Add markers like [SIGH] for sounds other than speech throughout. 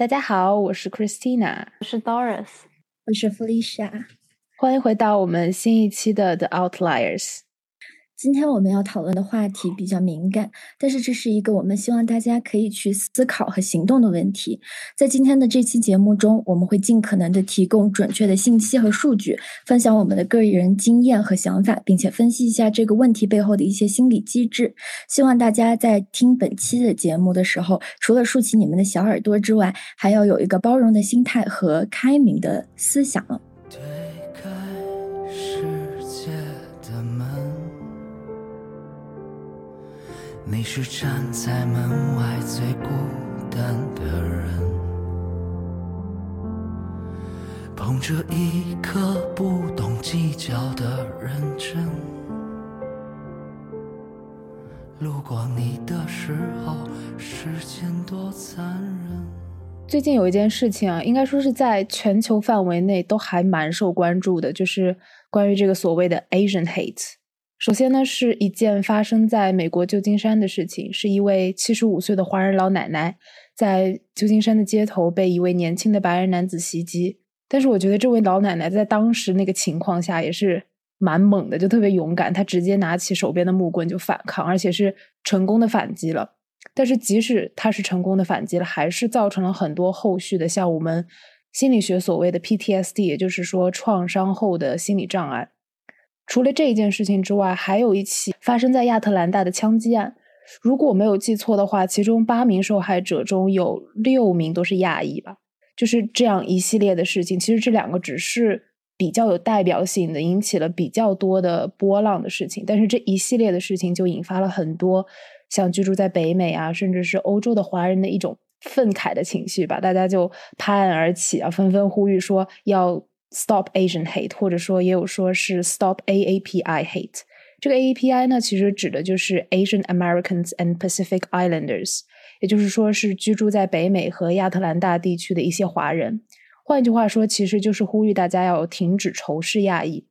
大家好，我是 Christina，我是 Doris，我是 Felicia，欢迎回到我们新一期的 The Outliers。今天我们要讨论的话题比较敏感，但是这是一个我们希望大家可以去思考和行动的问题。在今天的这期节目中，我们会尽可能的提供准确的信息和数据，分享我们的个人经验和想法，并且分析一下这个问题背后的一些心理机制。希望大家在听本期的节目的时候，除了竖起你们的小耳朵之外，还要有一个包容的心态和开明的思想。你是站在门外最孤单的人，捧着一颗不懂计较的认真，路过你的时候，时间多残忍。最近有一件事情啊，应该说是在全球范围内都还蛮受关注的，就是关于这个所谓的 Asian hate。首先呢，是一件发生在美国旧金山的事情，是一位七十五岁的华人老奶奶在旧金山的街头被一位年轻的白人男子袭击。但是我觉得这位老奶奶在当时那个情况下也是蛮猛的，就特别勇敢，她直接拿起手边的木棍就反抗，而且是成功的反击了。但是即使她是成功的反击了，还是造成了很多后续的，像我们心理学所谓的 PTSD，也就是说创伤后的心理障碍。除了这一件事情之外，还有一起发生在亚特兰大的枪击案。如果我没有记错的话，其中八名受害者中有六名都是亚裔吧？就是这样一系列的事情。其实这两个只是比较有代表性的，引起了比较多的波浪的事情。但是这一系列的事情就引发了很多像居住在北美啊，甚至是欧洲的华人的一种愤慨的情绪吧。大家就拍案而起啊，纷纷呼吁说要。Stop Asian hate，或者说也有说是 Stop AAPI hate。这个 AAPI 呢，其实指的就是 Asian Americans and Pacific Islanders，也就是说是居住在北美和亚特兰大地区的一些华人。换句话说，其实就是呼吁大家要停止仇视亚裔。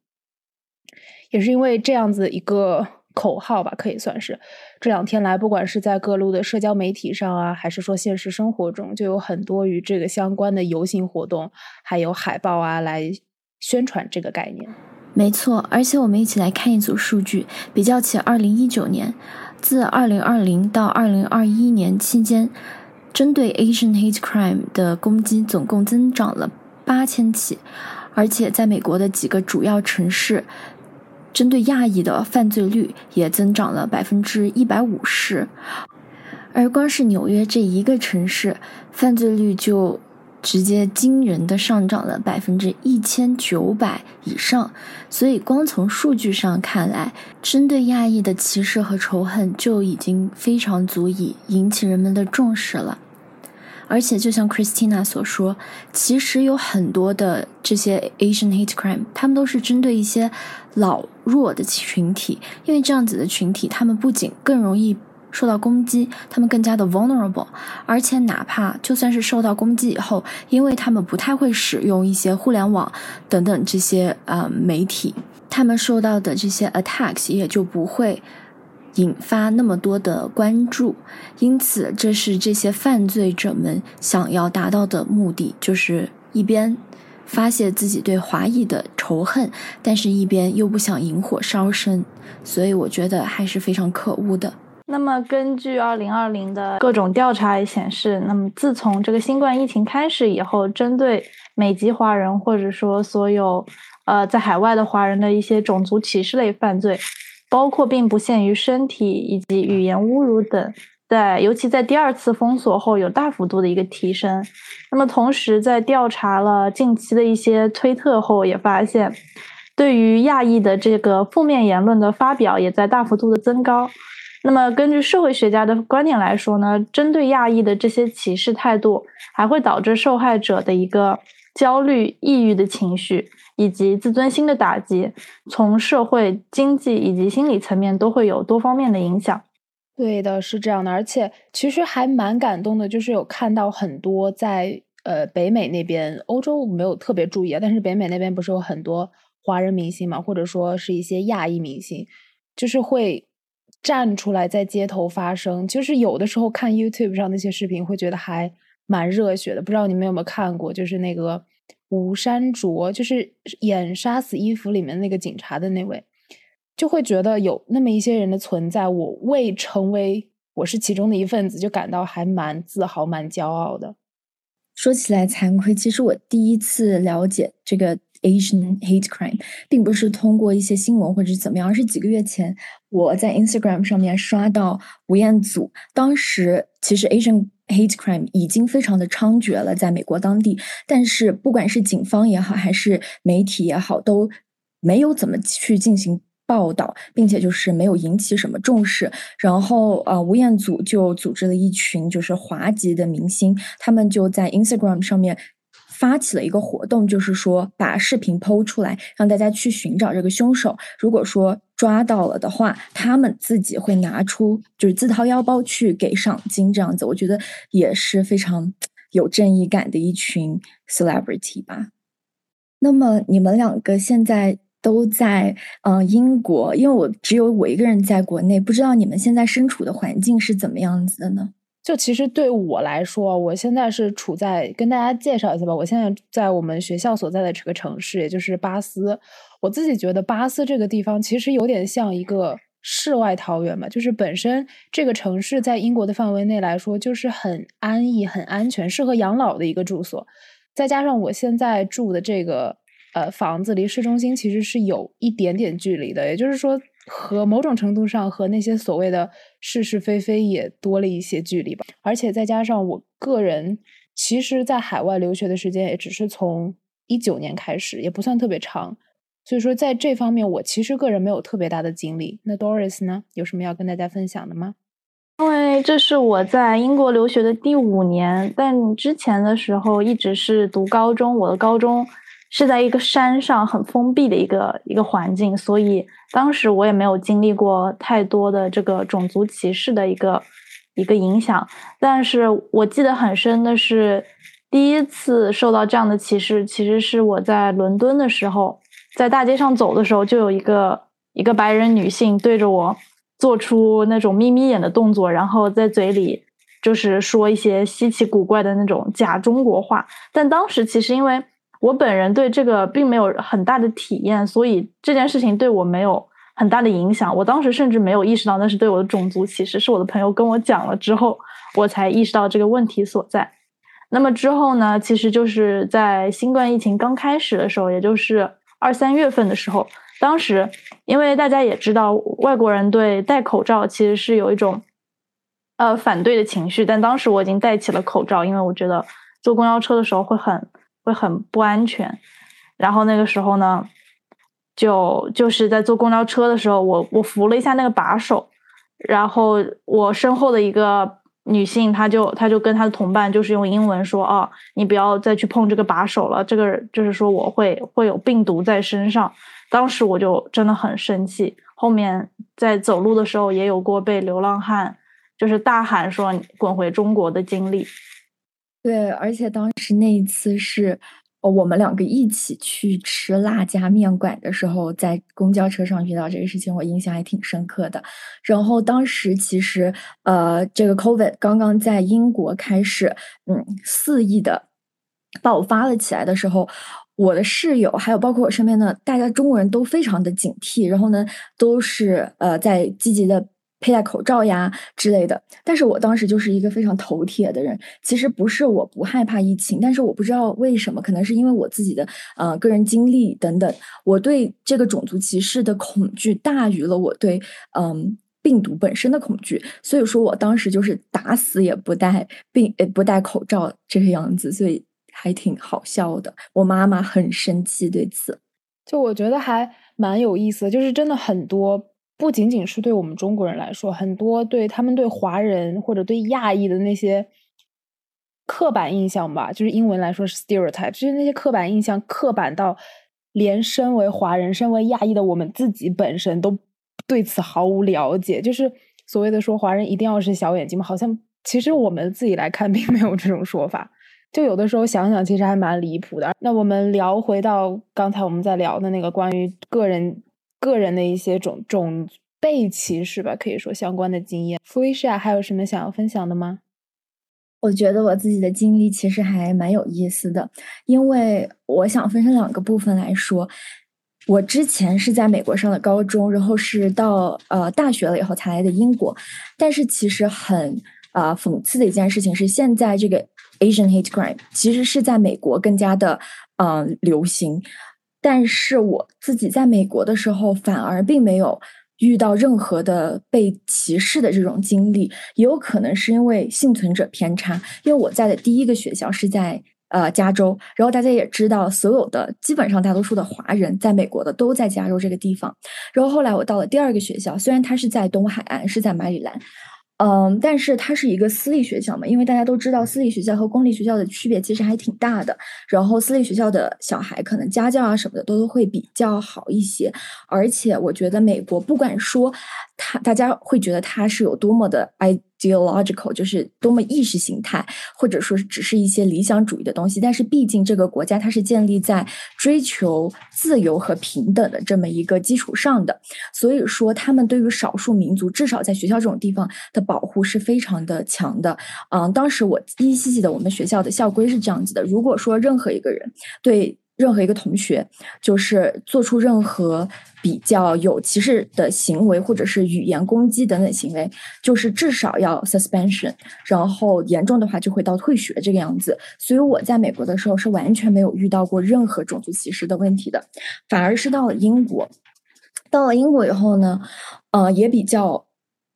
也是因为这样子一个。口号吧，可以算是这两天来，不管是在各路的社交媒体上啊，还是说现实生活中，就有很多与这个相关的游行活动，还有海报啊，来宣传这个概念。没错，而且我们一起来看一组数据，比较起二零一九年，自二零二零到二零二一年期间，针对 Asian hate crime 的攻击总共增长了八千起，而且在美国的几个主要城市。针对亚裔的犯罪率也增长了百分之一百五十，而光是纽约这一个城市，犯罪率就直接惊人的上涨了百分之一千九百以上。所以，光从数据上看来，针对亚裔的歧视和仇恨就已经非常足以引起人们的重视了。而且，就像 Christina 所说，其实有很多的这些 Asian hate crime，他们都是针对一些老弱的群体，因为这样子的群体，他们不仅更容易受到攻击，他们更加的 vulnerable，而且哪怕就算是受到攻击以后，因为他们不太会使用一些互联网等等这些呃媒体，他们受到的这些 attacks 也就不会。引发那么多的关注，因此这是这些犯罪者们想要达到的目的，就是一边发泄自己对华裔的仇恨，但是一边又不想引火烧身，所以我觉得还是非常可恶的。那么，根据二零二零的各种调查也显示，那么自从这个新冠疫情开始以后，针对美籍华人或者说所有呃在海外的华人的一些种族歧视类犯罪。包括并不限于身体以及语言侮辱等，在尤其在第二次封锁后有大幅度的一个提升。那么同时，在调查了近期的一些推特后，也发现对于亚裔的这个负面言论的发表也在大幅度的增高。那么根据社会学家的观点来说呢，针对亚裔的这些歧视态度，还会导致受害者的一个焦虑、抑郁的情绪。以及自尊心的打击，从社会、经济以及心理层面都会有多方面的影响。对的，是这样的。而且其实还蛮感动的，就是有看到很多在呃北美那边，欧洲没有特别注意啊，但是北美那边不是有很多华人明星嘛，或者说是一些亚裔明星，就是会站出来在街头发声。就是有的时候看 YouTube 上那些视频，会觉得还蛮热血的。不知道你们有没有看过，就是那个吴山卓，就是演《杀死伊芙》里面那个警察的那位，就会觉得有那么一些人的存在，我未成为我是其中的一份子，就感到还蛮自豪、蛮骄傲的。说起来惭愧，其实我第一次了解这个 Asian hate crime，并不是通过一些新闻或者是怎么样，而是几个月前我在 Instagram 上面刷到吴彦祖，当时其实 Asian hate crime 已经非常的猖獗了，在美国当地，但是不管是警方也好，还是媒体也好，都没有怎么去进行。报道，并且就是没有引起什么重视。然后，呃，吴彦祖就组织了一群就是华籍的明星，他们就在 Instagram 上面发起了一个活动，就是说把视频剖出来，让大家去寻找这个凶手。如果说抓到了的话，他们自己会拿出就是自掏腰包去给赏金，这样子，我觉得也是非常有正义感的一群 celebrity 吧。那么，你们两个现在？都在嗯英国，因为我只有我一个人在国内，不知道你们现在身处的环境是怎么样子的呢？就其实对我来说，我现在是处在跟大家介绍一下吧。我现在在我们学校所在的这个城市，也就是巴斯。我自己觉得巴斯这个地方其实有点像一个世外桃源嘛，就是本身这个城市在英国的范围内来说，就是很安逸、很安全、适合养老的一个住所。再加上我现在住的这个。呃，房子离市中心其实是有一点点距离的，也就是说，和某种程度上和那些所谓的是是非非也多了一些距离吧。而且再加上我个人，其实在海外留学的时间也只是从一九年开始，也不算特别长，所以说在这方面我其实个人没有特别大的经历。那 Doris 呢，有什么要跟大家分享的吗？因为这是我在英国留学的第五年，但之前的时候一直是读高中，我的高中。是在一个山上很封闭的一个一个环境，所以当时我也没有经历过太多的这个种族歧视的一个一个影响。但是我记得很深的是，第一次受到这样的歧视，其实是我在伦敦的时候，在大街上走的时候，就有一个一个白人女性对着我做出那种眯眯眼的动作，然后在嘴里就是说一些稀奇古怪的那种假中国话。但当时其实因为。我本人对这个并没有很大的体验，所以这件事情对我没有很大的影响。我当时甚至没有意识到那是对我的种族歧视，是我的朋友跟我讲了之后，我才意识到这个问题所在。那么之后呢，其实就是在新冠疫情刚开始的时候，也就是二三月份的时候，当时因为大家也知道，外国人对戴口罩其实是有一种呃反对的情绪，但当时我已经戴起了口罩，因为我觉得坐公交车的时候会很。会很不安全，然后那个时候呢，就就是在坐公交车的时候，我我扶了一下那个把手，然后我身后的一个女性，她就她就跟她的同伴就是用英文说啊，你不要再去碰这个把手了，这个就是说我会会有病毒在身上。当时我就真的很生气，后面在走路的时候也有过被流浪汉就是大喊说滚回中国的经历。对，而且当时那一次是，我们两个一起去吃辣家面馆的时候，在公交车上遇到这个事情，我印象还挺深刻的。然后当时其实，呃，这个 COVID 刚刚在英国开始，嗯，肆意的爆发了起来的时候，我的室友还有包括我身边的大家中国人都非常的警惕，然后呢，都是呃在积极的。佩戴口罩呀之类的，但是我当时就是一个非常头铁的人。其实不是我不害怕疫情，但是我不知道为什么，可能是因为我自己的呃个人经历等等，我对这个种族歧视的恐惧大于了我对嗯病毒本身的恐惧。所以说我当时就是打死也不戴病呃不戴口罩这个样子，所以还挺好笑的。我妈妈很生气对此，就我觉得还蛮有意思，就是真的很多。不仅仅是对我们中国人来说，很多对他们对华人或者对亚裔的那些刻板印象吧，就是英文来说是 stereotype，就是那些刻板印象，刻板到连身为华人、身为亚裔的我们自己本身都对此毫无了解。就是所谓的说华人一定要是小眼睛嘛，好像其实我们自己来看并 [LAUGHS] 没有这种说法。就有的时候想想，其实还蛮离谱的。那我们聊回到刚才我们在聊的那个关于个人。个人的一些种种被歧视吧，可以说相关的经验。Felicia 还有什么想要分享的吗？我觉得我自己的经历其实还蛮有意思的，因为我想分成两个部分来说。我之前是在美国上的高中，然后是到呃大学了以后才来的英国。但是其实很啊讽刺的一件事情是，现在这个 Asian hate crime 其实是在美国更加的嗯流行。但是我自己在美国的时候，反而并没有遇到任何的被歧视的这种经历。也有可能是因为幸存者偏差，因为我在的第一个学校是在。呃，加州，然后大家也知道，所有的基本上大多数的华人在美国的都在加州这个地方。然后后来我到了第二个学校，虽然它是在东海岸，是在马里兰，嗯，但是它是一个私立学校嘛，因为大家都知道私立学校和公立学校的区别其实还挺大的。然后私立学校的小孩可能家教啊什么的都会比较好一些，而且我觉得美国不管说他，大家会觉得他是有多么的爱。Geological 就是多么意识形态，或者说只是一些理想主义的东西。但是毕竟这个国家它是建立在追求自由和平等的这么一个基础上的，所以说他们对于少数民族，至少在学校这种地方的保护是非常的强的。嗯，当时我依稀记得我们学校的校规是这样子的：如果说任何一个人对。任何一个同学，就是做出任何比较有歧视的行为，或者是语言攻击等等行为，就是至少要 suspension，然后严重的话就会到退学这个样子。所以我在美国的时候是完全没有遇到过任何种族歧视的问题的，反而是到了英国，到了英国以后呢，呃，也比较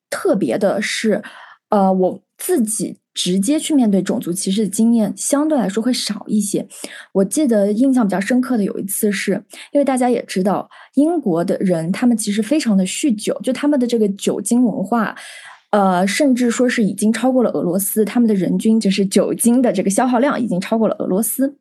特别的是，呃，我自己。直接去面对种族歧视的经验相对来说会少一些。我记得印象比较深刻的有一次，是因为大家也知道，英国的人他们其实非常的酗酒，就他们的这个酒精文化，呃，甚至说是已经超过了俄罗斯，他们的人均就是酒精的这个消耗量已经超过了俄罗斯。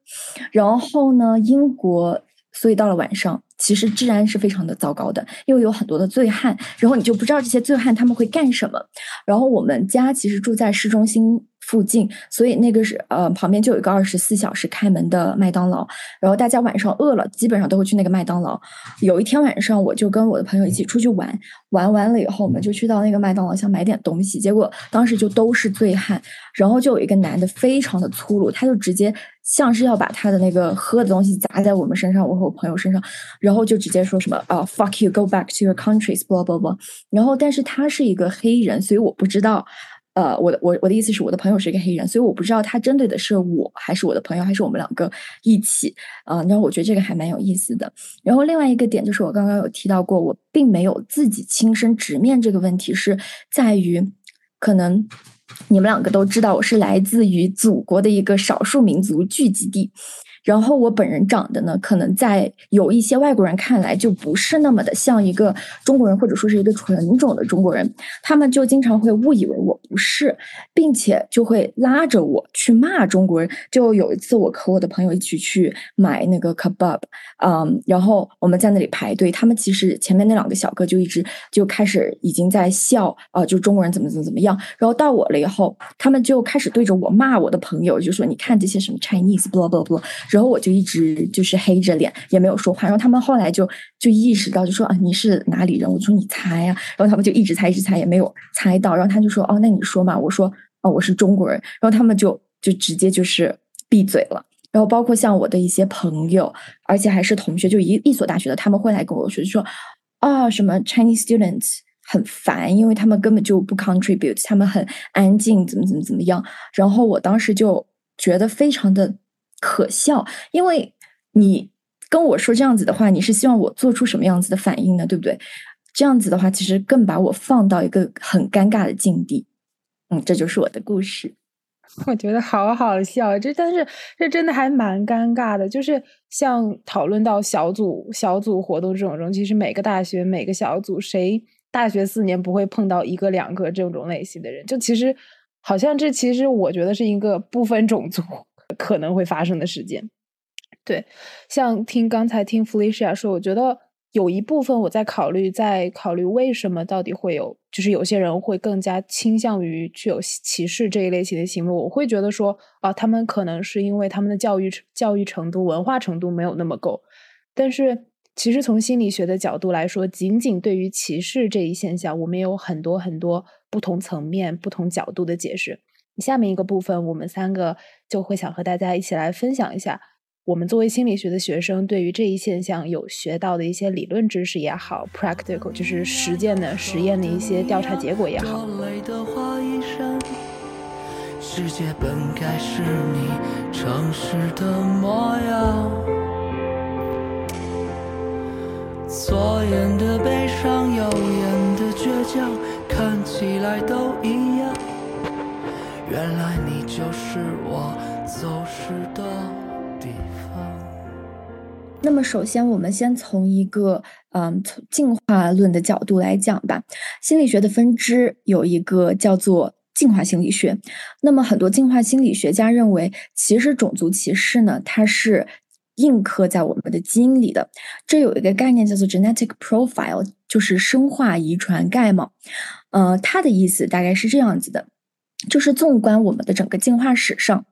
然后呢，英国，所以到了晚上。其实治安是非常的糟糕的，因为有很多的醉汉，然后你就不知道这些醉汉他们会干什么。然后我们家其实住在市中心附近，所以那个是呃旁边就有一个二十四小时开门的麦当劳。然后大家晚上饿了，基本上都会去那个麦当劳。有一天晚上，我就跟我的朋友一起出去玩，玩完了以后，我们就去到那个麦当劳想买点东西，结果当时就都是醉汉，然后就有一个男的非常的粗鲁，他就直接。像是要把他的那个喝的东西砸在我们身上，我和我朋友身上，然后就直接说什么啊，fuck you，go back to your countries，blah blah blah。然后，但是他是一个黑人，所以我不知道，呃，我的我我的意思是，我的朋友是一个黑人，所以我不知道他针对的是我还是我的朋友，还是我们两个一起啊。然后我觉得这个还蛮有意思的。然后另外一个点就是我刚刚有提到过，我并没有自己亲身直面这个问题，是在于可能。你们两个都知道，我是来自于祖国的一个少数民族聚集地。然后我本人长得呢，可能在有一些外国人看来就不是那么的像一个中国人，或者说是一个纯种的中国人，他们就经常会误以为我不是，并且就会拉着我去骂中国人。就有一次，我和我的朋友一起去买那个 kebab，嗯，然后我们在那里排队，他们其实前面那两个小哥就一直就开始已经在笑啊，就中国人怎么怎么怎么样。然后到我了以后，他们就开始对着我骂我的朋友，就说你看这些什么 Chinese，blah blah blah。然后我就一直就是黑着脸，也没有说话。然后他们后来就就意识到，就说啊，你是哪里人？我说你猜呀。然后他们就一直猜，一直猜，也没有猜到。然后他就说，哦，那你说嘛。我说，哦，我是中国人。然后他们就就直接就是闭嘴了。然后包括像我的一些朋友，而且还是同学，就一一所大学的，他们会来跟我说，就说啊，什么 Chinese students 很烦，因为他们根本就不 contribute，他们很安静，怎么怎么怎么样。然后我当时就觉得非常的。可笑，因为你跟我说这样子的话，你是希望我做出什么样子的反应呢？对不对？这样子的话，其实更把我放到一个很尴尬的境地。嗯，这就是我的故事。[LAUGHS] 我觉得好好笑，这但是这真的还蛮尴尬的。就是像讨论到小组小组活动这种中，其实每个大学每个小组，谁大学四年不会碰到一个两个这种类型的人？就其实好像这其实我觉得是一个不分种族。可能会发生的事件，对，像听刚才听 Felicia 说，我觉得有一部分我在考虑，在考虑为什么到底会有，就是有些人会更加倾向于具有歧视这一类型的行为。我会觉得说，啊，他们可能是因为他们的教育教育程度、文化程度没有那么够。但是，其实从心理学的角度来说，仅仅对于歧视这一现象，我们有很多很多不同层面、不同角度的解释。下面一个部分，我们三个就会想和大家一起来分享一下，我们作为心理学的学生，对于这一现象有学到的一些理论知识也好，practical 就是实践的实验的一些调查结果也好。世界本该是你诚实的模样，左眼的悲伤，右眼的倔强，看起来都一样。原来你就是我走失的地方。那么，首先我们先从一个嗯，从进化论的角度来讲吧。心理学的分支有一个叫做进化心理学。那么，很多进化心理学家认为，其实种族歧视呢，它是印刻在我们的基因里的。这有一个概念叫做 genetic profile，就是生化遗传概貌。呃，它的意思大概是这样子的。就是纵观我们的整个进化史上，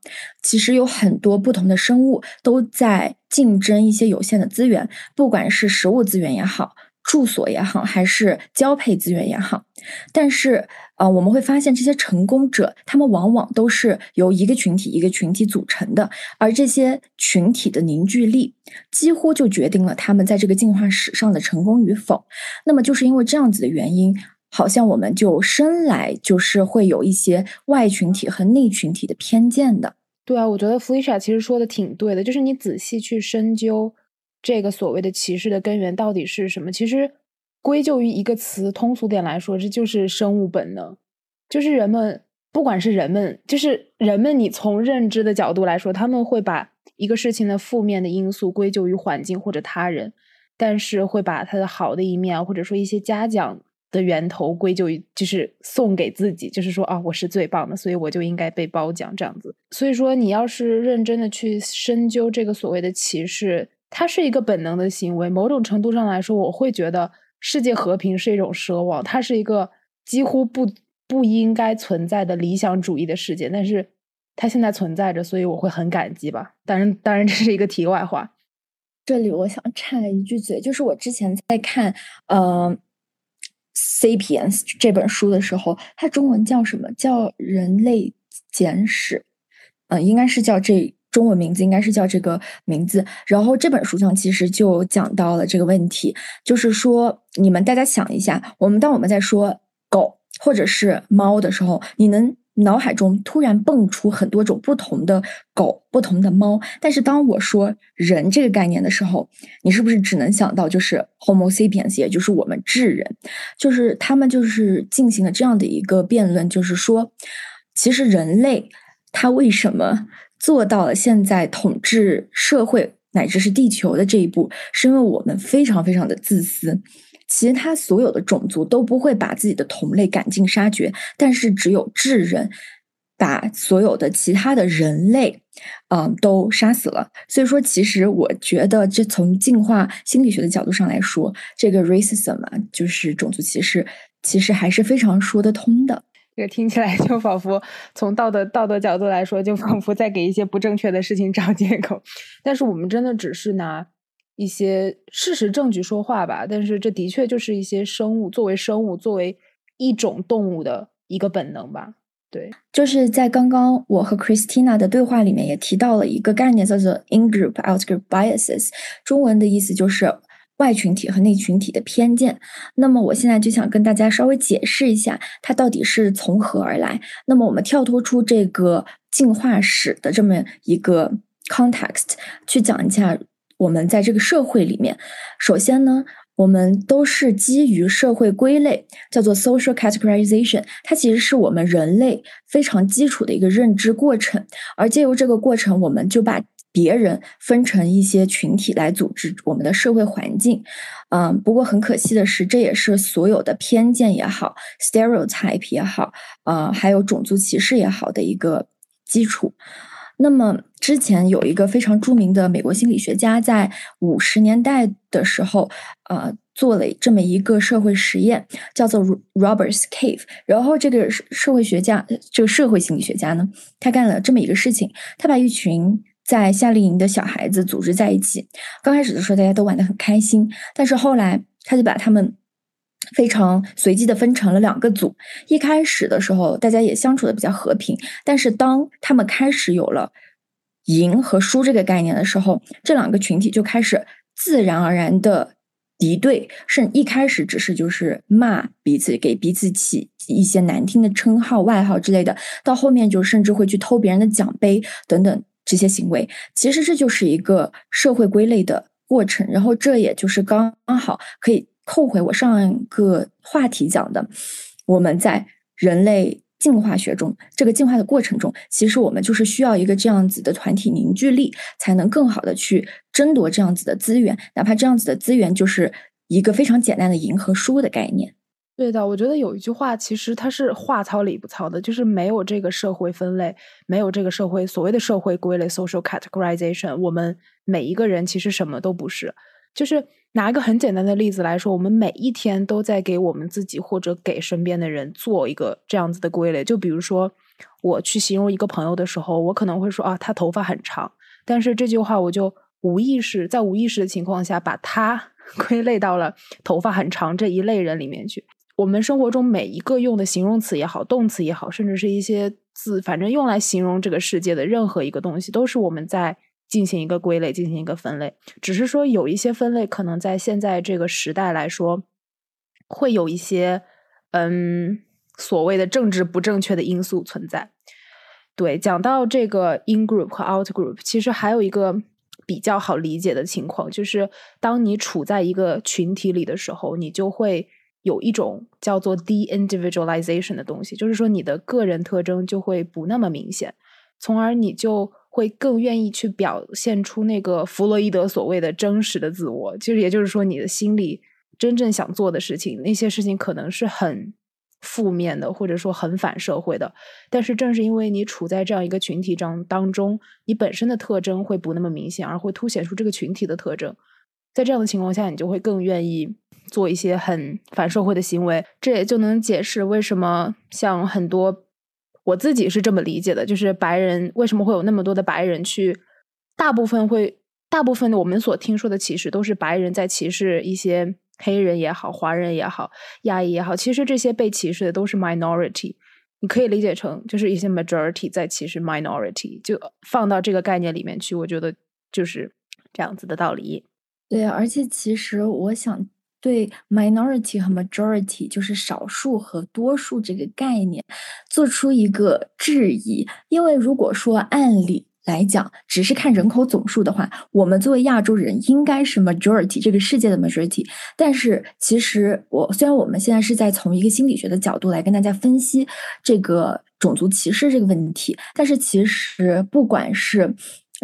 其实有很多不同的生物都在竞争一些有限的资源，不管是食物资源也好，住所也好，还是交配资源也好。但是，呃，我们会发现这些成功者，他们往往都是由一个群体一个群体组成的，而这些群体的凝聚力，几乎就决定了他们在这个进化史上的成功与否。那么，就是因为这样子的原因。好像我们就生来就是会有一些外群体和内群体的偏见的。对啊，我觉得弗丽莎其实说的挺对的，就是你仔细去深究这个所谓的歧视的根源到底是什么，其实归咎于一个词，通俗点来说，这就是生物本能，就是人们不管是人们，就是人们，你从认知的角度来说，他们会把一个事情的负面的因素归咎于环境或者他人，但是会把他的好的一面或者说一些嘉奖。的源头归咎于就是送给自己，就是说啊，我是最棒的，所以我就应该被褒奖这样子。所以说，你要是认真的去深究这个所谓的歧视，它是一个本能的行为。某种程度上来说，我会觉得世界和平是一种奢望，它是一个几乎不不应该存在的理想主义的世界。但是它现在存在着，所以我会很感激吧。当然，当然这是一个题外话。这里我想插一句嘴，就是我之前在看，呃。《C.P.N.》这本书的时候，它中文叫什么？叫《人类简史》。嗯，应该是叫这中文名字，应该是叫这个名字。然后这本书上其实就讲到了这个问题，就是说，你们大家想一下，我们当我们在说狗或者是猫的时候，你能？脑海中突然蹦出很多种不同的狗、不同的猫，但是当我说人这个概念的时候，你是不是只能想到就是 Homo sapiens，也就是我们智人？就是他们就是进行了这样的一个辩论，就是说，其实人类他为什么做到了现在统治社会乃至是地球的这一步，是因为我们非常非常的自私。其他所有的种族都不会把自己的同类赶尽杀绝，但是只有智人把所有的其他的人类，嗯，都杀死了。所以说，其实我觉得，这从进化心理学的角度上来说，这个 racism 啊，就是种族歧视，其实还是非常说得通的。这个听起来就仿佛从道德道德角度来说，就仿佛在给一些不正确的事情找借口。但是我们真的只是拿。一些事实证据说话吧，但是这的确就是一些生物作为生物作为一种动物的一个本能吧。对，就是在刚刚我和 Christina 的对话里面也提到了一个概念，叫做 in-group out-group biases，中文的意思就是外群体和内群体的偏见。那么我现在就想跟大家稍微解释一下，它到底是从何而来。那么我们跳脱出这个进化史的这么一个 context 去讲一下。我们在这个社会里面，首先呢，我们都是基于社会归类，叫做 social categorization。它其实是我们人类非常基础的一个认知过程。而借由这个过程，我们就把别人分成一些群体来组织我们的社会环境。嗯，不过很可惜的是，这也是所有的偏见也好，stereotype 也好，呃，还有种族歧视也好的一个基础。那么，之前有一个非常著名的美国心理学家，在五十年代的时候，呃，做了这么一个社会实验，叫做 Robbers Cave。然后，这个社会学家，这个社会心理学家呢，他干了这么一个事情：他把一群在夏令营的小孩子组织在一起。刚开始的时候，大家都玩得很开心，但是后来，他就把他们非常随机的分成了两个组。一开始的时候，大家也相处的比较和平，但是当他们开始有了赢和输这个概念的时候，这两个群体就开始自然而然的敌对，甚一开始只是就是骂彼此，给彼此起一些难听的称号、外号之类的，到后面就甚至会去偷别人的奖杯等等这些行为。其实这就是一个社会归类的过程，然后这也就是刚刚好可以。后悔我上一个话题讲的，我们在人类进化学中，这个进化的过程中，其实我们就是需要一个这样子的团体凝聚力，才能更好的去争夺这样子的资源，哪怕这样子的资源就是一个非常简单的赢和输的概念。对的，我觉得有一句话，其实它是话糙理不糙的，就是没有这个社会分类，没有这个社会所谓的社会归类 （social categorization），我们每一个人其实什么都不是，就是。拿一个很简单的例子来说，我们每一天都在给我们自己或者给身边的人做一个这样子的归类。就比如说，我去形容一个朋友的时候，我可能会说啊，他头发很长。但是这句话我就无意识，在无意识的情况下，把他 [LAUGHS] 归类到了头发很长这一类人里面去。我们生活中每一个用的形容词也好，动词也好，甚至是一些字，反正用来形容这个世界的任何一个东西，都是我们在。进行一个归类，进行一个分类，只是说有一些分类可能在现在这个时代来说，会有一些嗯所谓的政治不正确的因素存在。对，讲到这个 in group 和 out group，其实还有一个比较好理解的情况，就是当你处在一个群体里的时候，你就会有一种叫做 de-individualization 的东西，就是说你的个人特征就会不那么明显，从而你就。会更愿意去表现出那个弗洛伊德所谓的真实的自我，其实也就是说，你的心里真正想做的事情，那些事情可能是很负面的，或者说很反社会的。但是正是因为你处在这样一个群体中当中，你本身的特征会不那么明显，而会凸显出这个群体的特征。在这样的情况下，你就会更愿意做一些很反社会的行为。这也就能解释为什么像很多。我自己是这么理解的，就是白人为什么会有那么多的白人去，大部分会，大部分的我们所听说的歧视都是白人在歧视一些黑人也好、华人也好、亚裔也好，其实这些被歧视的都是 minority，你可以理解成就是一些 majority 在歧视 minority，就放到这个概念里面去，我觉得就是这样子的道理。对，而且其实我想。对 minority 和 majority，就是少数和多数这个概念，做出一个质疑。因为如果说按理来讲，只是看人口总数的话，我们作为亚洲人应该是 majority 这个世界的 majority。但是其实我虽然我们现在是在从一个心理学的角度来跟大家分析这个种族歧视这个问题，但是其实不管是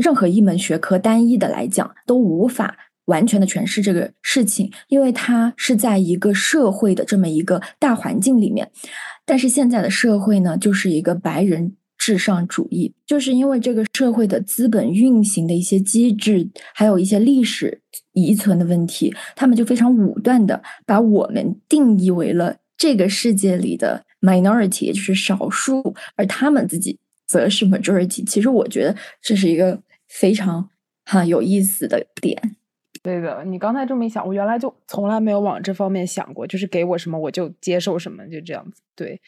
任何一门学科单一的来讲，都无法。完全的诠释这个事情，因为它是在一个社会的这么一个大环境里面。但是现在的社会呢，就是一个白人至上主义，就是因为这个社会的资本运行的一些机制，还有一些历史遗存的问题，他们就非常武断的把我们定义为了这个世界里的 minority，也就是少数，而他们自己则是 majority。其实我觉得这是一个非常哈有意思的点。对的，你刚才这么一想，我原来就从来没有往这方面想过，就是给我什么我就接受什么，就这样子，对，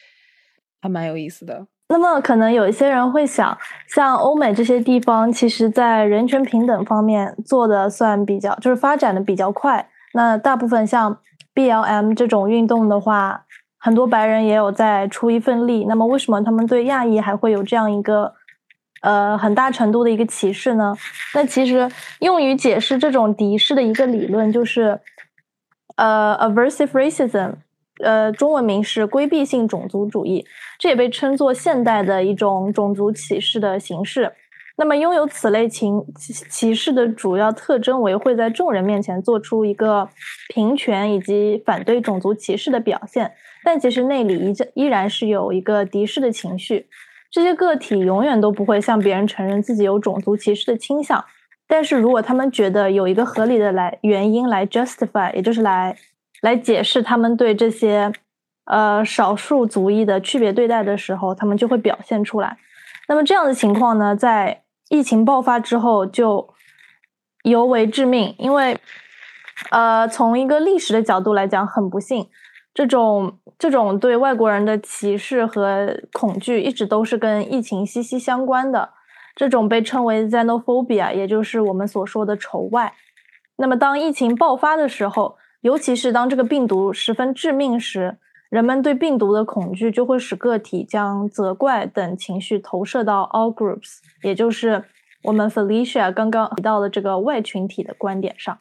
还蛮有意思的。那么可能有一些人会想，像欧美这些地方，其实在人权平等方面做的算比较，就是发展的比较快。那大部分像 BLM 这种运动的话，很多白人也有在出一份力。那么为什么他们对亚裔还会有这样一个？呃，很大程度的一个歧视呢。那其实用于解释这种敌视的一个理论，就是呃，aversive racism，呃，中文名是规避性种族主义，这也被称作现代的一种种族歧视的形式。那么，拥有此类情歧视的主要特征为会在众人面前做出一个平权以及反对种族歧视的表现，但其实内里依依然是有一个敌视的情绪。这些个体永远都不会向别人承认自己有种族歧视的倾向，但是如果他们觉得有一个合理的来原因来 justify，也就是来来解释他们对这些呃少数族裔的区别对待的时候，他们就会表现出来。那么这样的情况呢，在疫情爆发之后就尤为致命，因为呃从一个历史的角度来讲，很不幸，这种这种对外国人的歧视和恐惧，一直都是跟疫情息息相关的。这种被称为 xenophobia，也就是我们所说的仇外。那么，当疫情爆发的时候，尤其是当这个病毒十分致命时，人们对病毒的恐惧就会使个体将责怪等情绪投射到 all groups，也就是我们 Felicia 刚刚提到的这个外群体的观点上。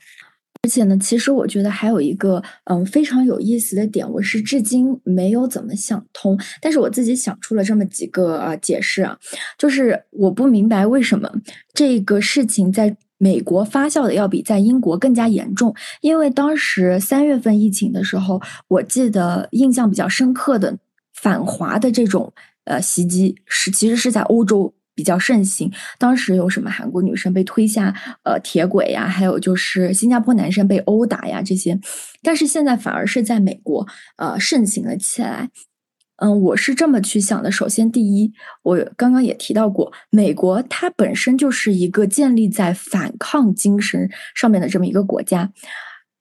而且呢，其实我觉得还有一个嗯非常有意思的点，我是至今没有怎么想通，但是我自己想出了这么几个呃解释啊，就是我不明白为什么这个事情在美国发酵的要比在英国更加严重，因为当时三月份疫情的时候，我记得印象比较深刻的反华的这种呃袭击是其实是在欧洲。比较盛行，当时有什么韩国女生被推下呃铁轨呀，还有就是新加坡男生被殴打呀这些，但是现在反而是在美国呃盛行了起来。嗯，我是这么去想的。首先，第一，我刚刚也提到过，美国它本身就是一个建立在反抗精神上面的这么一个国家，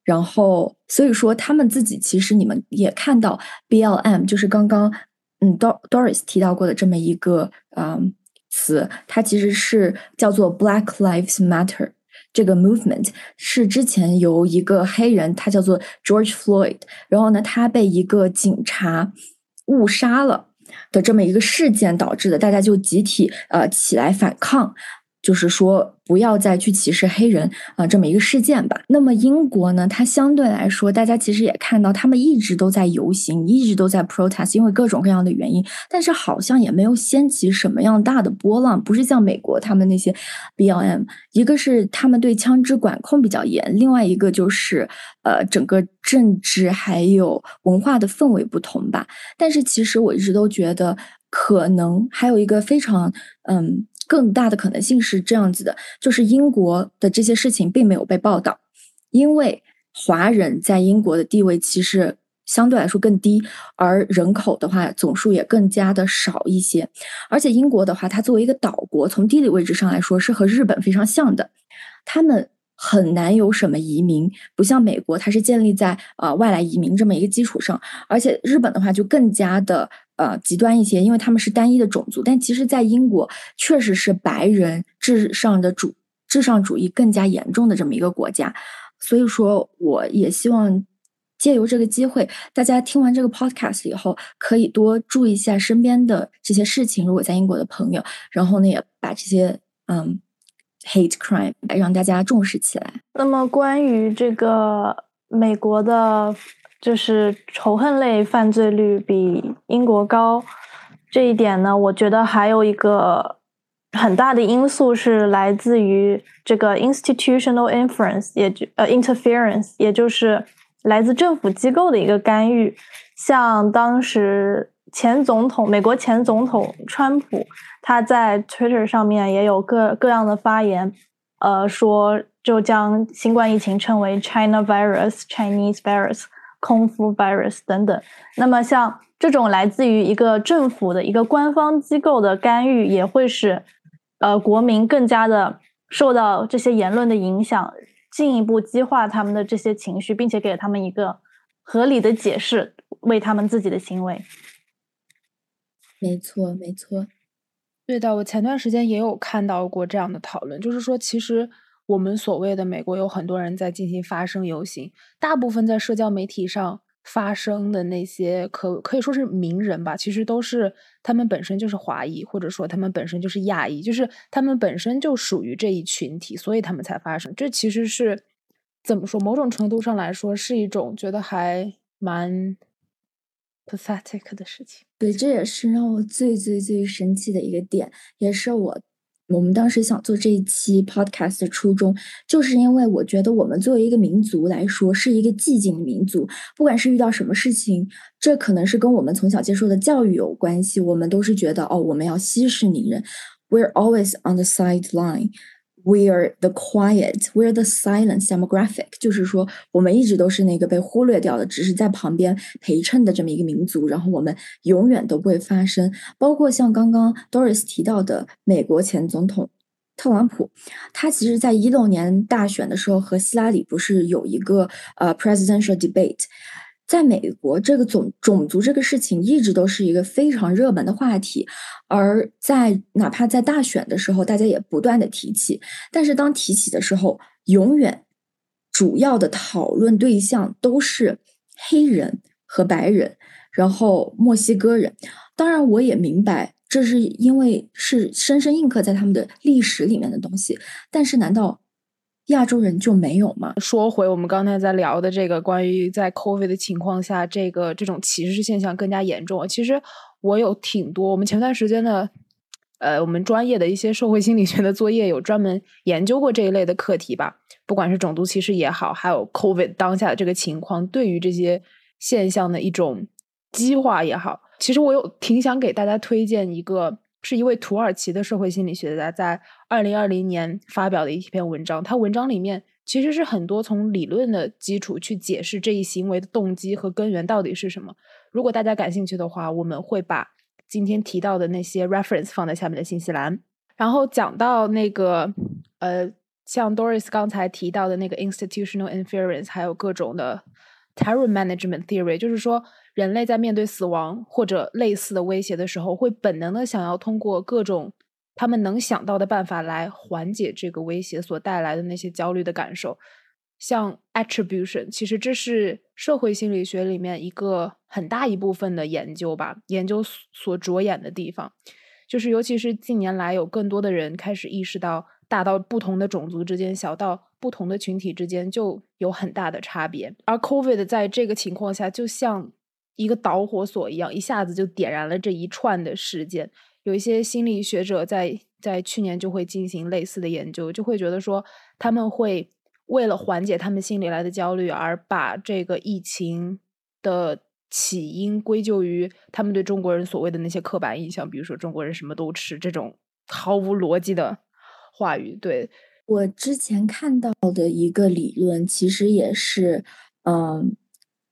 然后所以说他们自己其实你们也看到 B L M，就是刚刚嗯 Doris 提到过的这么一个嗯。词，它其实是叫做 Black Lives Matter 这个 movement，是之前由一个黑人，他叫做 George Floyd，然后呢，他被一个警察误杀了的这么一个事件导致的，大家就集体呃起来反抗。就是说，不要再去歧视黑人啊，这么一个事件吧。那么英国呢，它相对来说，大家其实也看到，他们一直都在游行，一直都在 protest，因为各种各样的原因。但是好像也没有掀起什么样大的波浪，不是像美国他们那些 BLM，一个是他们对枪支管控比较严，另外一个就是呃，整个政治还有文化的氛围不同吧。但是其实我一直都觉得，可能还有一个非常嗯。更大的可能性是这样子的，就是英国的这些事情并没有被报道，因为华人在英国的地位其实相对来说更低，而人口的话总数也更加的少一些。而且英国的话，它作为一个岛国，从地理位置上来说是和日本非常像的，他们很难有什么移民，不像美国，它是建立在呃外来移民这么一个基础上，而且日本的话就更加的。呃，极端一些，因为他们是单一的种族，但其实，在英国确实是白人至上的主至上主义更加严重的这么一个国家，所以说，我也希望借由这个机会，大家听完这个 podcast 以后，可以多注意一下身边的这些事情。如果在英国的朋友，然后呢，也把这些嗯 hate crime 让大家重视起来。那么，关于这个美国的。就是仇恨类犯罪率比英国高，这一点呢，我觉得还有一个很大的因素是来自于这个 institutional influence，也就呃 interference，也就是来自政府机构的一个干预。像当时前总统美国前总统川普，他在 Twitter 上面也有各各样的发言，呃，说就将新冠疫情称为 China virus，Chinese virus。空腹 virus 等等，那么像这种来自于一个政府的一个官方机构的干预，也会使呃国民更加的受到这些言论的影响，进一步激化他们的这些情绪，并且给他们一个合理的解释，为他们自己的行为。没错，没错，对的。我前段时间也有看到过这样的讨论，就是说其实。我们所谓的美国有很多人在进行发声游行，大部分在社交媒体上发声的那些可可以说是名人吧，其实都是他们本身就是华裔，或者说他们本身就是亚裔，就是他们本身就属于这一群体，所以他们才发声。这其实是怎么说？某种程度上来说，是一种觉得还蛮 pathetic 的事情。对，这也是让我最最最生气的一个点，也是我。我们当时想做这一期 podcast 的初衷，就是因为我觉得我们作为一个民族来说，是一个寂静的民族。不管是遇到什么事情，这可能是跟我们从小接受的教育有关系。我们都是觉得，哦，我们要息事宁人，we're always on the sideline。We are the quiet, we are the silent demographic 就是说，我们一直都是那个被忽略掉的，只是在旁边陪衬的这么一个民族。然后我们永远都不会发声。包括像刚刚 Doris 提到的美国前总统特朗普，他其实在一六年大选的时候和希拉里不是有一个呃 presidential debate。在美国，这个种种族这个事情一直都是一个非常热门的话题，而在哪怕在大选的时候，大家也不断的提起。但是当提起的时候，永远主要的讨论对象都是黑人和白人，然后墨西哥人。当然，我也明白，这是因为是深深印刻在他们的历史里面的东西。但是，难道？亚洲人就没有吗？说回我们刚才在聊的这个关于在 COVID 的情况下，这个这种歧视现象更加严重。其实我有挺多，我们前段时间的，呃，我们专业的一些社会心理学的作业有专门研究过这一类的课题吧。不管是种族歧视也好，还有 COVID 当下的这个情况对于这些现象的一种激化也好，其实我有挺想给大家推荐一个。是一位土耳其的社会心理学家在二零二零年发表的一篇文章。他文章里面其实是很多从理论的基础去解释这一行为的动机和根源到底是什么。如果大家感兴趣的话，我们会把今天提到的那些 reference 放在下面的信息栏。然后讲到那个呃，像 Doris 刚才提到的那个 institutional inference，还有各种的 terror management theory，就是说。人类在面对死亡或者类似的威胁的时候，会本能的想要通过各种他们能想到的办法来缓解这个威胁所带来的那些焦虑的感受。像 attribution，其实这是社会心理学里面一个很大一部分的研究吧，研究所着眼的地方，就是尤其是近年来有更多的人开始意识到，大到不同的种族之间，小到不同的群体之间就有很大的差别。而 COVID 在这个情况下，就像一个导火索一样，一下子就点燃了这一串的事件。有一些心理学者在在去年就会进行类似的研究，就会觉得说，他们会为了缓解他们心里来的焦虑，而把这个疫情的起因归咎于他们对中国人所谓的那些刻板印象，比如说中国人什么都吃这种毫无逻辑的话语。对我之前看到的一个理论，其实也是，嗯。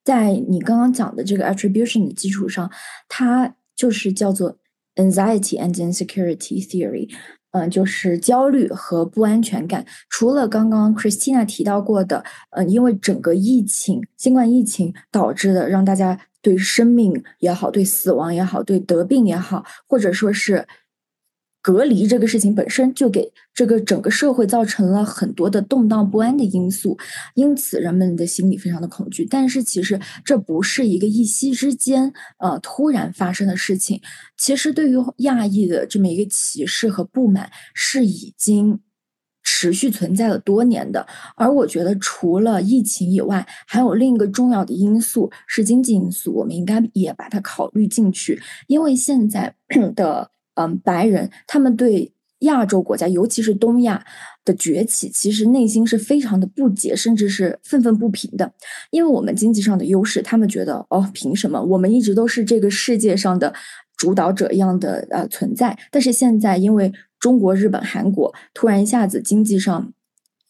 在你刚刚讲的这个 attribution 的基础上，它就是叫做 anxiety and insecurity theory，嗯，就是焦虑和不安全感。除了刚刚 Christina 提到过的，嗯，因为整个疫情，新冠疫情导致的，让大家对生命也好，对死亡也好，对得病也好，或者说是。隔离这个事情本身就给这个整个社会造成了很多的动荡不安的因素，因此人们的心理非常的恐惧。但是其实这不是一个一夕之间呃突然发生的事情，其实对于亚裔的这么一个歧视和不满是已经持续存在了多年的。而我觉得除了疫情以外，还有另一个重要的因素是经济因素，我们应该也把它考虑进去，因为现在的。嗯，白人他们对亚洲国家，尤其是东亚的崛起，其实内心是非常的不解，甚至是愤愤不平的。因为我们经济上的优势，他们觉得哦，凭什么我们一直都是这个世界上的主导者一样的呃存在？但是现在，因为中国、日本、韩国突然一下子经济上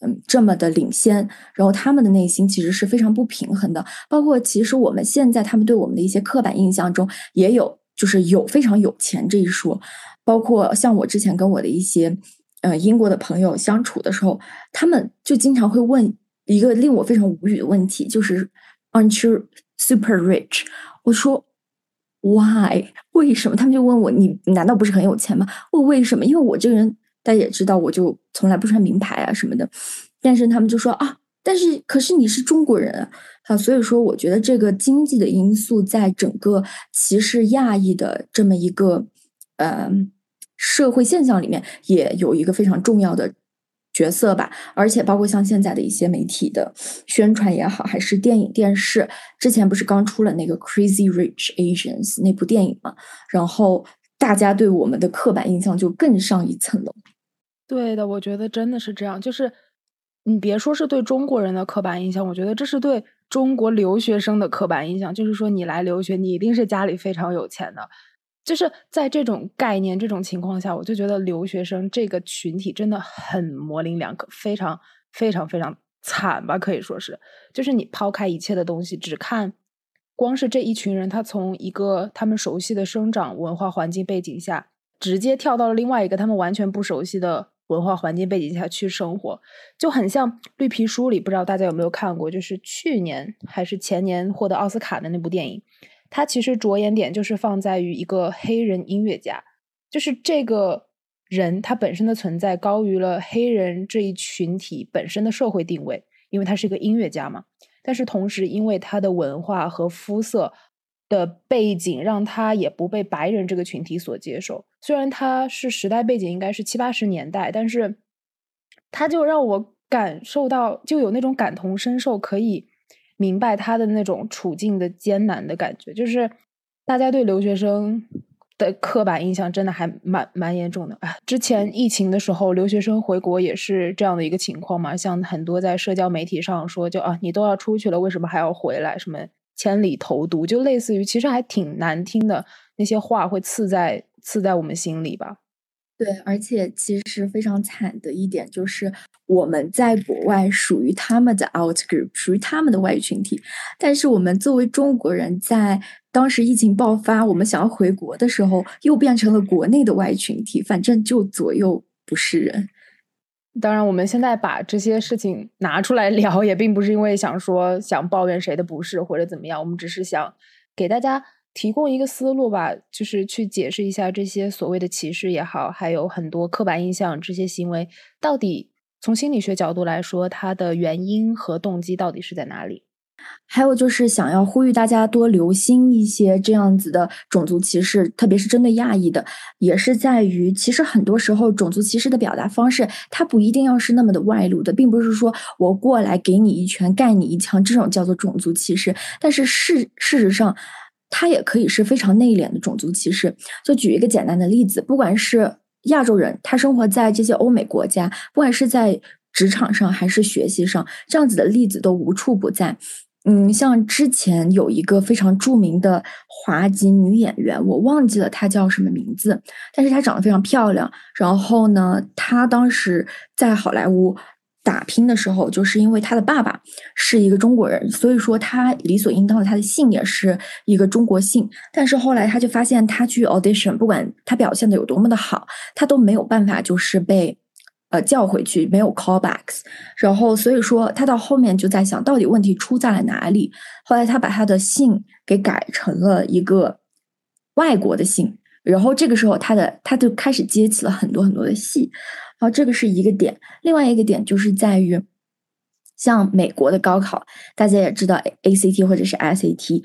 嗯这么的领先，然后他们的内心其实是非常不平衡的。包括其实我们现在他们对我们的一些刻板印象中也有。就是有非常有钱这一说，包括像我之前跟我的一些呃英国的朋友相处的时候，他们就经常会问一个令我非常无语的问题，就是 Aren't you super rich？我说 Why？为什么？他们就问我你难道不是很有钱吗？我为什么？因为我这个人大家也知道，我就从来不穿名牌啊什么的，但是他们就说啊。但是，可是你是中国人啊，所以说，我觉得这个经济的因素在整个歧视亚裔的这么一个呃社会现象里面，也有一个非常重要的角色吧。而且，包括像现在的一些媒体的宣传也好，还是电影、电视，之前不是刚出了那个《Crazy Rich Asians》那部电影嘛？然后大家对我们的刻板印象就更上一层楼。对的，我觉得真的是这样，就是。你别说是对中国人的刻板印象，我觉得这是对中国留学生的刻板印象。就是说，你来留学，你一定是家里非常有钱的。就是在这种概念、这种情况下，我就觉得留学生这个群体真的很模棱两可，非常非常非常惨吧，可以说是。就是你抛开一切的东西，只看光是这一群人，他从一个他们熟悉的生长文化环境背景下，直接跳到了另外一个他们完全不熟悉的。文化环境背景下去生活，就很像《绿皮书》里，不知道大家有没有看过，就是去年还是前年获得奥斯卡的那部电影。它其实着眼点就是放在于一个黑人音乐家，就是这个人他本身的存在高于了黑人这一群体本身的社会定位，因为他是一个音乐家嘛。但是同时，因为他的文化和肤色。的背景让他也不被白人这个群体所接受。虽然他是时代背景应该是七八十年代，但是他就让我感受到，就有那种感同身受，可以明白他的那种处境的艰难的感觉。就是大家对留学生的刻板印象真的还蛮蛮严重的啊！之前疫情的时候，留学生回国也是这样的一个情况嘛。像很多在社交媒体上说，就啊，你都要出去了，为什么还要回来？什么？千里投毒，就类似于，其实还挺难听的那些话，会刺在刺在我们心里吧。对，而且其实非常惨的一点就是，我们在国外属于他们的 out group，属于他们的外群体。但是我们作为中国人，在当时疫情爆发，我们想要回国的时候，又变成了国内的外群体。反正就左右不是人。当然，我们现在把这些事情拿出来聊，也并不是因为想说想抱怨谁的不是或者怎么样，我们只是想给大家提供一个思路吧，就是去解释一下这些所谓的歧视也好，还有很多刻板印象这些行为，到底从心理学角度来说，它的原因和动机到底是在哪里。还有就是想要呼吁大家多留心一些这样子的种族歧视，特别是针对亚裔的，也是在于其实很多时候种族歧视的表达方式，它不一定要是那么的外露的，并不是说我过来给你一拳干你一枪这种叫做种族歧视，但是事事实上，它也可以是非常内敛的种族歧视。就举一个简单的例子，不管是亚洲人，他生活在这些欧美国家，不管是在职场上还是学习上，这样子的例子都无处不在。嗯，像之前有一个非常著名的华籍女演员，我忘记了她叫什么名字，但是她长得非常漂亮。然后呢，她当时在好莱坞打拼的时候，就是因为她的爸爸是一个中国人，所以说她理所应当的她的姓也是一个中国姓。但是后来她就发现，她去 audition，不管她表现的有多么的好，她都没有办法就是被。呃，叫回去没有 callbacks，然后所以说他到后面就在想到底问题出在了哪里。后来他把他的姓给改成了一个外国的姓，然后这个时候他的他就开始接起了很多很多的戏。然后这个是一个点，另外一个点就是在于像美国的高考，大家也知道 ACT 或者是 SAT，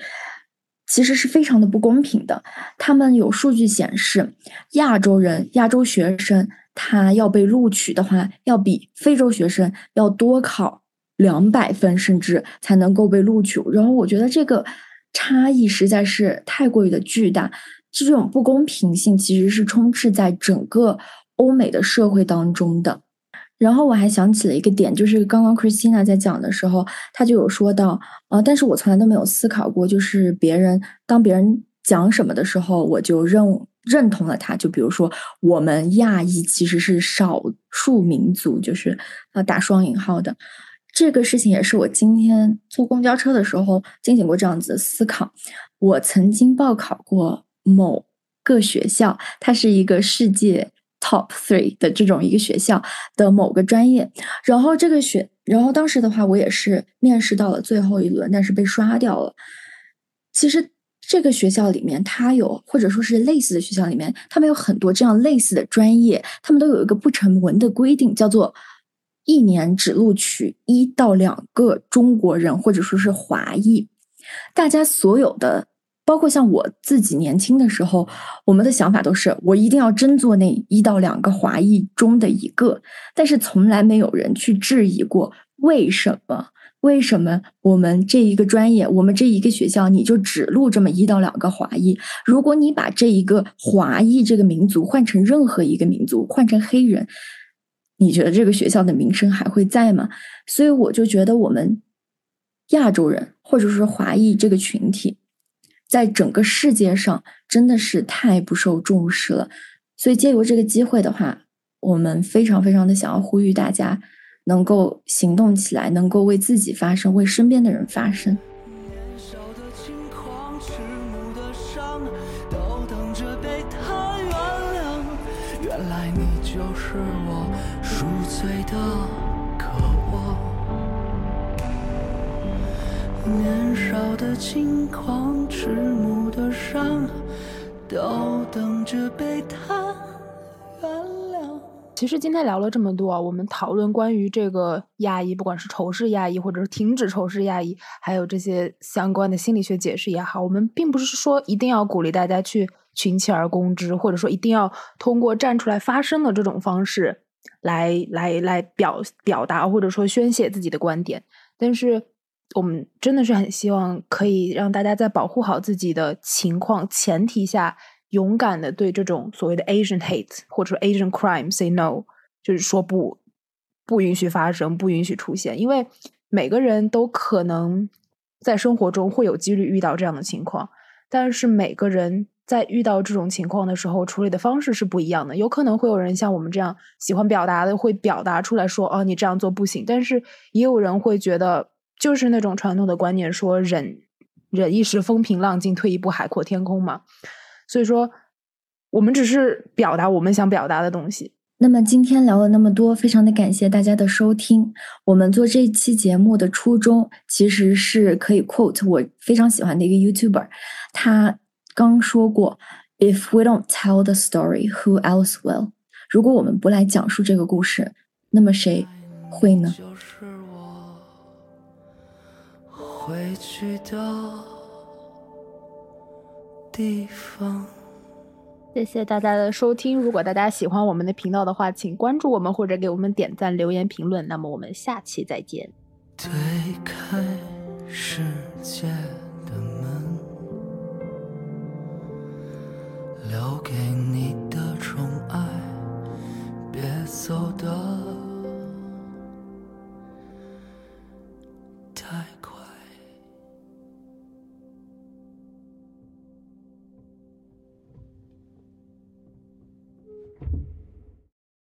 其实是非常的不公平的。他们有数据显示，亚洲人、亚洲学生。他要被录取的话，要比非洲学生要多考两百分，甚至才能够被录取。然后我觉得这个差异实在是太过于的巨大，这种不公平性其实是充斥在整个欧美的社会当中的。然后我还想起了一个点，就是刚刚 Christina 在讲的时候，他就有说到，呃，但是我从来都没有思考过，就是别人当别人讲什么的时候，我就认。认同了他，就比如说我们亚裔其实是少数民族，就是呃打双引号的这个事情，也是我今天坐公交车的时候进行过这样子的思考。我曾经报考过某个学校，它是一个世界 top three 的这种一个学校的某个专业，然后这个学，然后当时的话，我也是面试到了最后一轮，但是被刷掉了。其实。这个学校里面，它有或者说是类似的学校里面，他们有很多这样类似的专业，他们都有一个不成文的规定，叫做一年只录取一到两个中国人或者说是华裔。大家所有的，包括像我自己年轻的时候，我们的想法都是我一定要争做那一到两个华裔中的一个，但是从来没有人去质疑过为什么。为什么我们这一个专业，我们这一个学校，你就只录这么一到两个华裔？如果你把这一个华裔这个民族换成任何一个民族，换成黑人，你觉得这个学校的名声还会在吗？所以我就觉得我们亚洲人或者是华裔这个群体，在整个世界上真的是太不受重视了。所以借由这个机会的话，我们非常非常的想要呼吁大家。能够行动起来能够为自己发声为身边的人发声。年少的轻狂迟暮的伤都等着被他原谅。原来你就是我赎罪的渴望年少的轻狂迟暮的伤都等着被他原谅其实今天聊了这么多，我们讨论关于这个亚裔，不管是仇视亚裔，或者是停止仇视亚裔，还有这些相关的心理学解释也好，我们并不是说一定要鼓励大家去群起而攻之，或者说一定要通过站出来发声的这种方式来来来表表达或者说宣泄自己的观点。但是我们真的是很希望可以让大家在保护好自己的情况前提下。勇敢的对这种所谓的 Asian hate 或者 Asian crime say no，就是说不，不允许发生，不允许出现，因为每个人都可能在生活中会有几率遇到这样的情况，但是每个人在遇到这种情况的时候处理的方式是不一样的。有可能会有人像我们这样喜欢表达的，会表达出来说：“哦，你这样做不行。”但是也有人会觉得，就是那种传统的观念，说忍忍一时风平浪静，退一步海阔天空嘛。所以说，我们只是表达我们想表达的东西。那么今天聊了那么多，非常的感谢大家的收听。我们做这期节目的初衷，其实是可以 quote 我非常喜欢的一个 YouTuber，他刚说过：“If we don't tell the story, who else will？” 如果我们不来讲述这个故事，那么谁会呢？就是我回去的。地方。谢谢大家的收听如果大家喜欢我们的频道的话请关注我们或者给我们点赞留言评论那么我们下期再见。推开世界的门留给你的宠爱别走的太快。